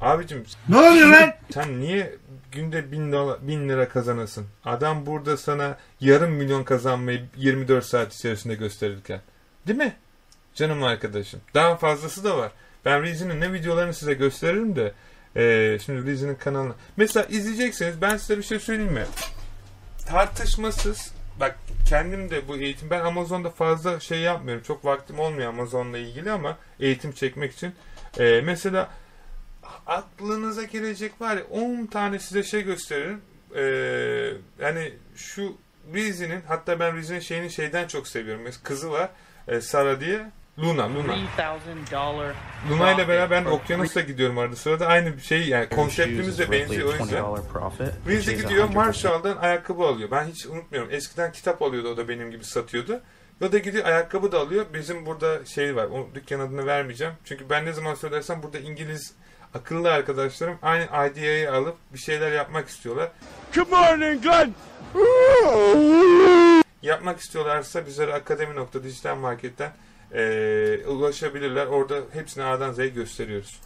Abicim Ne oluyor lan? sen niye günde bin, dola- bin lira kazanasın? Adam burada sana yarım milyon kazanmayı 24 saat içerisinde gösterirken. Değil mi? Canım arkadaşım. Daha fazlası da var. Ben Reezy'nin ne videolarını size gösteririm de eee, şimdi Reezy'nin kanalına. Mesela izleyecekseniz ben size bir şey söyleyeyim mi? Tartışmasız bak kendim de bu eğitim ben Amazon'da fazla şey yapmıyorum. Çok vaktim olmuyor Amazon'la ilgili ama eğitim çekmek için. Eee, mesela aklınıza gelecek var ya 10 tane size şey gösteririm. Ee, yani şu Reezy'nin hatta ben Reezy'nin şeyini şeyden çok seviyorum. Kızı var e, Sara diye. Luna, Luna. $3,000 Luna ile beraber ben okyanusta gidiyorum arada sırada. Aynı bir şey yani konseptimiz de benziyor o yüzden. Reezy gidiyor Marshall'dan ayakkabı alıyor. Ben hiç unutmuyorum. Eskiden kitap alıyordu o da benim gibi satıyordu. O da gidiyor ayakkabı da alıyor. Bizim burada şey var. O dükkan adını vermeyeceğim. Çünkü ben ne zaman söylersem burada İngiliz akıllı arkadaşlarım aynı IDEA'yı alıp bir şeyler yapmak istiyorlar. Good morning, Glenn. Yapmak istiyorlarsa bizlere akademi.dijital marketten eee, ulaşabilirler. Orada hepsini A'dan Z'ye gösteriyoruz.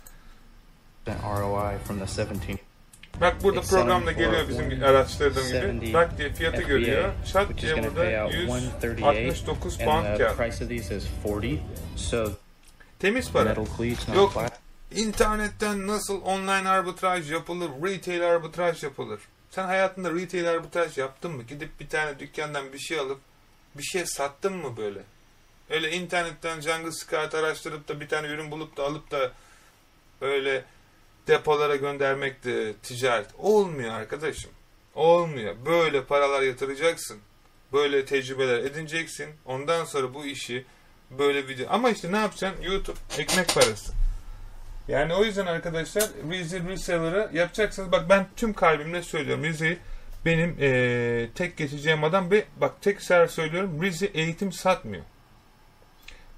ROI from the 17 Bak burada programda 74, geliyor bizim araştırdığım gibi. 70 Bak diye fiyatı görüyor. İs diye burada out 169 138 pound kağıt. price of these is 40 so Temiz para. Yok. İnternetten nasıl online arbitraj yapılır, retail arbitraj yapılır? Sen hayatında retail arbitraj yaptın mı? Gidip bir tane dükkandan bir şey alıp bir şey sattın mı böyle? Öyle internetten Jungle Scout araştırıp da bir tane ürün bulup da alıp da öyle depolara göndermek de ticaret. Olmuyor arkadaşım. Olmuyor. Böyle paralar yatıracaksın. Böyle tecrübeler edineceksin. Ondan sonra bu işi böyle video. Ama işte ne yapacaksın? YouTube ekmek parası. Yani o yüzden arkadaşlar Reezy Reseller'ı yapacaksınız. Bak ben tüm kalbimle söylüyorum. Reezy benim eee, tek geçeceğim adam ve bak tek sefer söylüyorum Reezy eğitim satmıyor.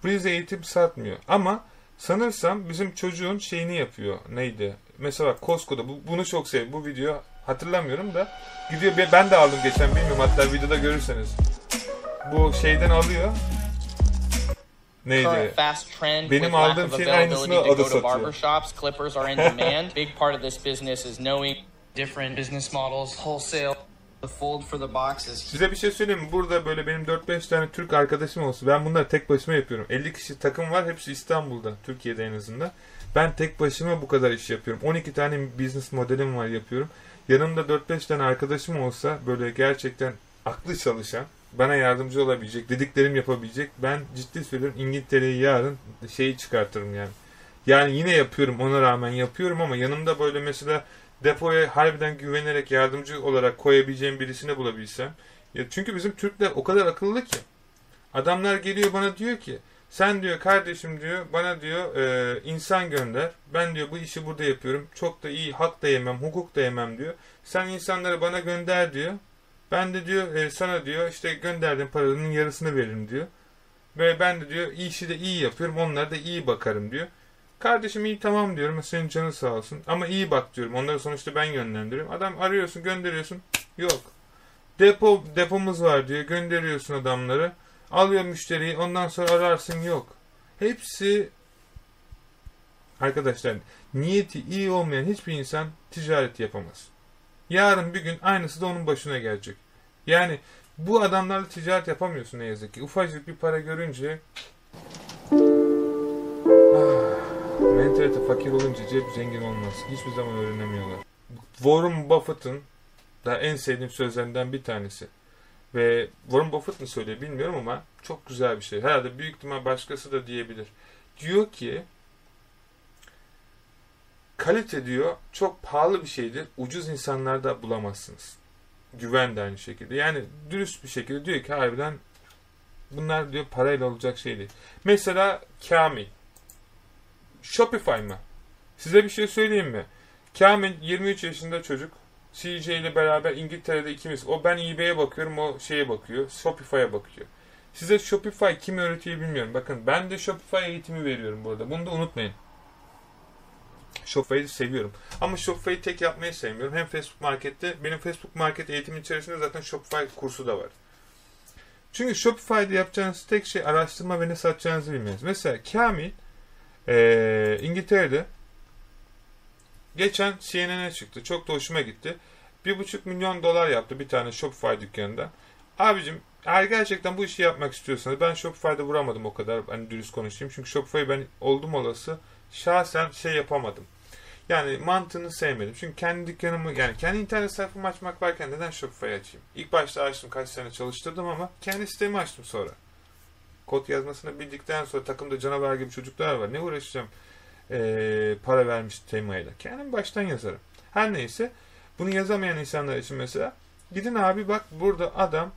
Reezy eğitim satmıyor. Ama sanırsam bizim çocuğun şeyini yapıyor. Neydi? Mesela Costco'da bu, bunu çok sev. Bu video hatırlamıyorum da gidiyor ben de aldım geçen bilmiyorum hatta videoda görürseniz. Bu şeyden alıyor. Neydi? Fast trend Benim aldığım şeyin aynısını go to satıyor. clippers are in demand. Big part of this business is knowing different business models, wholesale, Size bir şey söyleyeyim mi? Burada böyle benim 4-5 tane Türk arkadaşım olsun. Ben bunları tek başıma yapıyorum. 50 kişi takım var. Hepsi İstanbul'da. Türkiye'de en azından. Ben tek başıma bu kadar iş yapıyorum. 12 tane business modelim var yapıyorum. Yanımda 4-5 tane arkadaşım olsa böyle gerçekten aklı çalışan, bana yardımcı olabilecek, dediklerim yapabilecek. Ben ciddi söylüyorum İngiltere'yi yarın şeyi çıkartırım yani. Yani yine yapıyorum ona rağmen yapıyorum ama yanımda böyle mesela depoya harbiden güvenerek yardımcı olarak koyabileceğim birisini bulabilsem. Ya çünkü bizim Türkler o kadar akıllı ki. Adamlar geliyor bana diyor ki sen diyor kardeşim diyor bana diyor e, insan gönder. Ben diyor bu işi burada yapıyorum. Çok da iyi hak da yemem, hukuk da yemem diyor. Sen insanları bana gönder diyor. Ben de diyor e, sana diyor işte gönderdiğim paranın yarısını veririm diyor. Ve ben de diyor işi de iyi yapıyorum. Onlara da iyi bakarım diyor. Kardeşim iyi tamam diyorum. Senin canın sağ olsun. Ama iyi bak diyorum. Onları sonuçta ben yönlendiriyorum. Adam arıyorsun gönderiyorsun. Yok. Depo depomuz var diyor. Gönderiyorsun adamları. Alıyor müşteriyi. Ondan sonra ararsın. Yok. Hepsi arkadaşlar niyeti iyi olmayan hiçbir insan ticaret yapamaz. Yarın bir gün aynısı da onun başına gelecek. Yani bu adamlarla ticaret yapamıyorsun ne yazık ki. Ufacık bir para görünce mentalite fakir olunca cep zengin olmaz. Hiçbir zaman öğrenemiyorlar. Warren Buffett'ın da en sevdiğim sözlerinden bir tanesi. Ve Warren Buffett mı söylüyor bilmiyorum ama çok güzel bir şey. Herhalde büyük ihtimal başkası da diyebilir. Diyor ki kalite diyor çok pahalı bir şeydir. Ucuz insanlarda bulamazsınız. Güven de aynı şekilde. Yani dürüst bir şekilde diyor ki harbiden bunlar diyor parayla olacak şey değil. Mesela Kamil. Shopify mı? Size bir şey söyleyeyim mi? Kamil 23 yaşında çocuk. CJ ile beraber İngiltere'de ikimiz. O ben eBay'e bakıyorum, o şeye bakıyor. Shopify'a bakıyor. Size Shopify kim öğretiyor bilmiyorum. Bakın ben de Shopify eğitimi veriyorum burada. Bunu da unutmayın. Shopify'ı seviyorum. Ama Shopify'ı tek yapmayı sevmiyorum. Hem Facebook Market'te, benim Facebook Market eğitimin içerisinde zaten Shopify kursu da var. Çünkü Shopify'da yapacağınız tek şey araştırma ve ne satacağınızı bilmeniz. Mesela Kamil ee, İngiltere'de geçen CNN'e çıktı. Çok da hoşuma gitti. 1,5 milyon dolar yaptı bir tane Shopify dükkanında. Abicim eğer gerçekten bu işi yapmak istiyorsanız ben Shopify'da vuramadım o kadar hani dürüst konuşayım. Çünkü Shopify'ı ben oldum olası şahsen şey yapamadım. Yani mantığını sevmedim. Çünkü kendi dükkanımı yani kendi internet sayfamı açmak varken neden Shopify açayım? İlk başta açtım kaç sene çalıştırdım ama kendi sitemi açtım sonra. Kod yazmasını bildikten sonra takımda canavar gibi çocuklar var. Ne uğraşacağım ee, para vermiş temayla. Kendim baştan yazarım. Her neyse bunu yazamayan insanlar için mesela gidin abi bak burada adam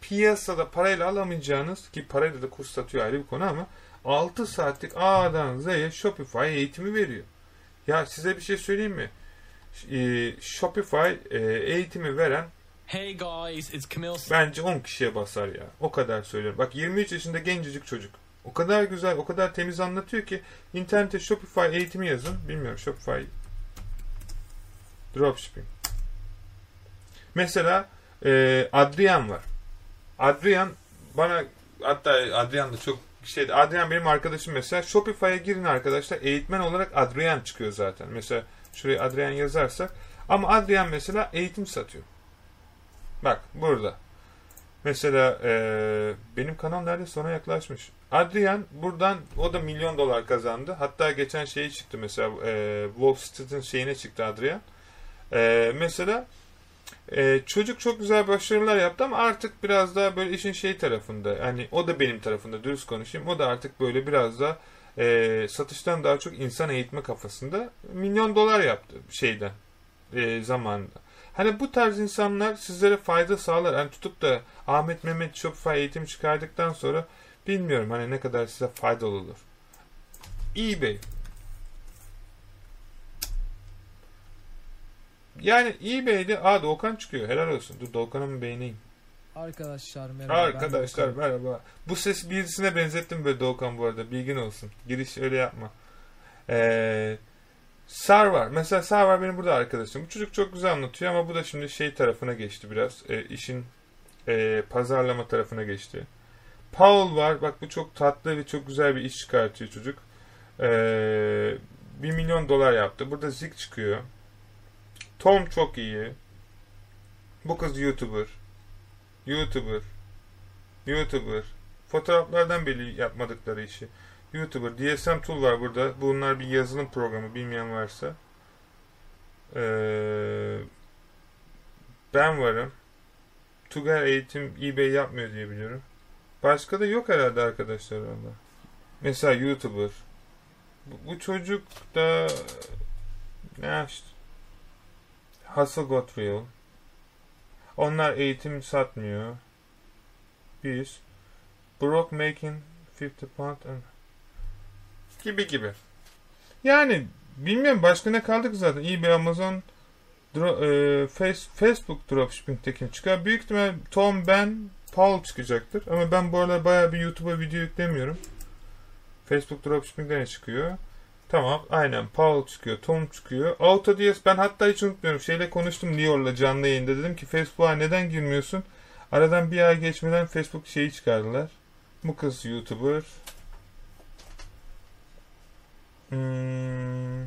piyasada parayla alamayacağınız ki parayla da kurs satıyor ayrı bir konu ama 6 saatlik A'dan Z'ye Shopify eğitimi veriyor. Ya size bir şey söyleyeyim mi? Ee, Shopify e, eğitimi veren Hey guys, it's Camille. bence 10 kişiye basar ya. O kadar söylüyorum. Bak 23 yaşında gencecik çocuk. O kadar güzel, o kadar temiz anlatıyor ki internete Shopify eğitimi yazın. Bilmiyorum Shopify Dropshipping. Mesela e, Adrian var. Adrian bana hatta Adrian da çok şeydi. Adrian benim arkadaşım mesela. Shopify'a girin arkadaşlar. Eğitmen olarak Adrian çıkıyor zaten. Mesela şuraya Adrian yazarsak. Ama Adrian mesela eğitim satıyor. Bak burada. Mesela e, benim kanal nerede sona yaklaşmış. Adrian buradan o da milyon dolar kazandı. Hatta geçen şeyi çıktı mesela e, Wall Street'in şeyine çıktı Adrian. E, mesela e, çocuk çok güzel başarılar yaptı ama artık biraz daha böyle işin şey tarafında. Yani o da benim tarafında dürüst konuşayım. O da artık böyle biraz da e, satıştan daha çok insan eğitme kafasında milyon dolar yaptı şeyden e, zamanında. Hani bu tarz insanlar sizlere fayda sağlar. Yani tutup da Ahmet Mehmet Shopify eğitimi çıkardıktan sonra bilmiyorum hani ne kadar size faydalı olur. eBay. Yani eBay'de aa Doğukan çıkıyor. Helal olsun. Dur Doğukan'ı mı beğeneyim? Arkadaşlar merhaba. Arkadaşlar merhaba. Bu ses birisine benzettim böyle Doğukan bu arada. Bilgin olsun. Giriş öyle yapma. Ee, Sarvar. Mesela Sarvar benim burada arkadaşım. Bu çocuk çok güzel anlatıyor ama bu da şimdi şey tarafına geçti biraz. E, işin e, pazarlama tarafına geçti. Paul var. Bak bu çok tatlı ve çok güzel bir iş çıkartıyor çocuk. E, 1 milyon dolar yaptı. Burada Zik çıkıyor. Tom çok iyi. Bu kız YouTuber. YouTuber. YouTuber. Fotoğraflardan belli yapmadıkları işi. YouTuber. DSM Tool var burada. Bunlar bir yazılım programı. Bilmeyen varsa. Ee, ben varım. Tugay eğitim eBay yapmıyor diye biliyorum. Başka da yok herhalde arkadaşlar valla. Mesela YouTuber. Bu, bu çocuk da ne işte Hustle Got Real. Onlar eğitim satmıyor. Biz Broke Making 50 Pound and gibi gibi. Yani bilmiyorum başka ne kaldık zaten. eBay, Amazon, dro- e, face, Facebook dropshipping'teki çıkar. Büyük ihtimal Tom, ben, Paul çıkacaktır. Ama ben bu aralar bayağı bir YouTube'a video yüklemiyorum. Facebook dropshipping'de ne çıkıyor? Tamam aynen Paul çıkıyor, Tom çıkıyor. AutoDS ben hatta hiç unutmuyorum. Şeyle konuştum Lior'la canlı yayında. Dedim ki Facebook'a neden girmiyorsun? Aradan bir ay geçmeden Facebook şeyi çıkardılar. Bu kız YouTuber. Hmm.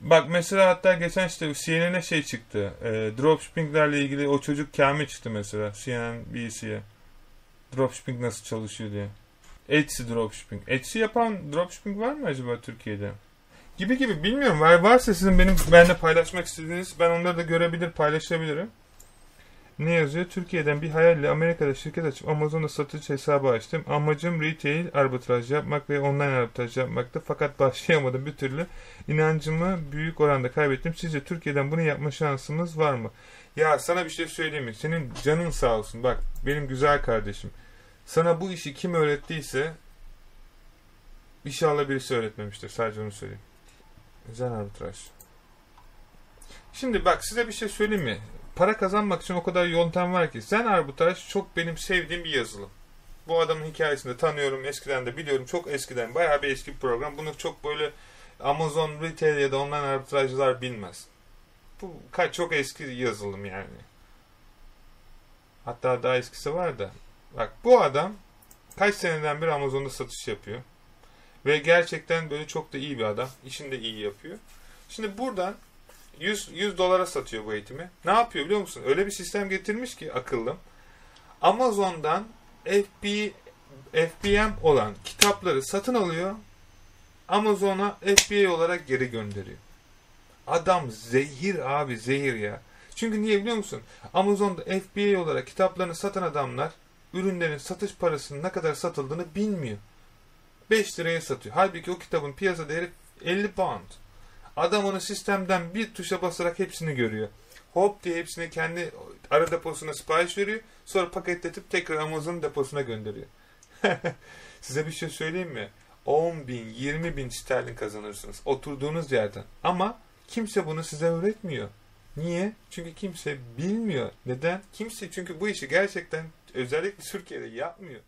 Bak mesela hatta geçen işte CNN'e şey çıktı. E, dropshippinglerle ilgili o çocuk Kamil çıktı mesela. CNN BC'ye. Dropshipping nasıl çalışıyor diye. Etsy dropshipping. Etsy yapan dropshipping var mı acaba Türkiye'de? Gibi gibi bilmiyorum. Var varsa sizin benim benimle paylaşmak istediğiniz ben onları da görebilir, paylaşabilirim. Ne yazıyor? Türkiye'den bir hayalle Amerika'da şirket açıp Amazon'da satıcı hesabı açtım. Amacım retail arbitraj yapmak ve online arbitraj yapmaktı. Fakat başlayamadım bir türlü. İnancımı büyük oranda kaybettim. Sizce Türkiye'den bunu yapma şansımız var mı? Ya sana bir şey söyleyeyim mi? Senin canın sağ olsun. Bak benim güzel kardeşim. Sana bu işi kim öğrettiyse inşallah birisi öğretmemiştir. Sadece onu söyleyeyim. Güzel arbitraj. Şimdi bak size bir şey söyleyeyim mi? Para kazanmak için o kadar yöntem var ki. Zen arbitraj çok benim sevdiğim bir yazılım. Bu adamın hikayesini de tanıyorum. Eskiden de biliyorum. Çok eskiden. Bayağı bir eski bir program. Bunu çok böyle Amazon Retail ya da online arbitrajcılar bilmez. Bu kaç çok eski yazılım yani. Hatta daha eskisi var da. Bak bu adam kaç seneden beri Amazon'da satış yapıyor. Ve gerçekten böyle çok da iyi bir adam. İşini de iyi yapıyor. Şimdi buradan 100, 100 dolara satıyor bu eğitimi. Ne yapıyor biliyor musun? Öyle bir sistem getirmiş ki akıllım. Amazon'dan FB, FBM olan kitapları satın alıyor. Amazon'a FBA olarak geri gönderiyor. Adam zehir abi zehir ya. Çünkü niye biliyor musun? Amazon'da FBA olarak kitaplarını satan adamlar ürünlerin satış parasının ne kadar satıldığını bilmiyor. 5 liraya satıyor. Halbuki o kitabın piyasa değeri 50 pound. Adam onu sistemden bir tuşa basarak hepsini görüyor. Hop diye hepsini kendi ara deposuna sipariş veriyor. Sonra paketletip tekrar Amazon deposuna gönderiyor. Size bir şey söyleyeyim mi? 10 bin, 20 bin sterlin kazanırsınız. Oturduğunuz yerden. Ama kimse bunu size öğretmiyor. Niye? Çünkü kimse bilmiyor. Neden? Kimse çünkü bu işi gerçekten özellikle Türkiye'de yapmıyor.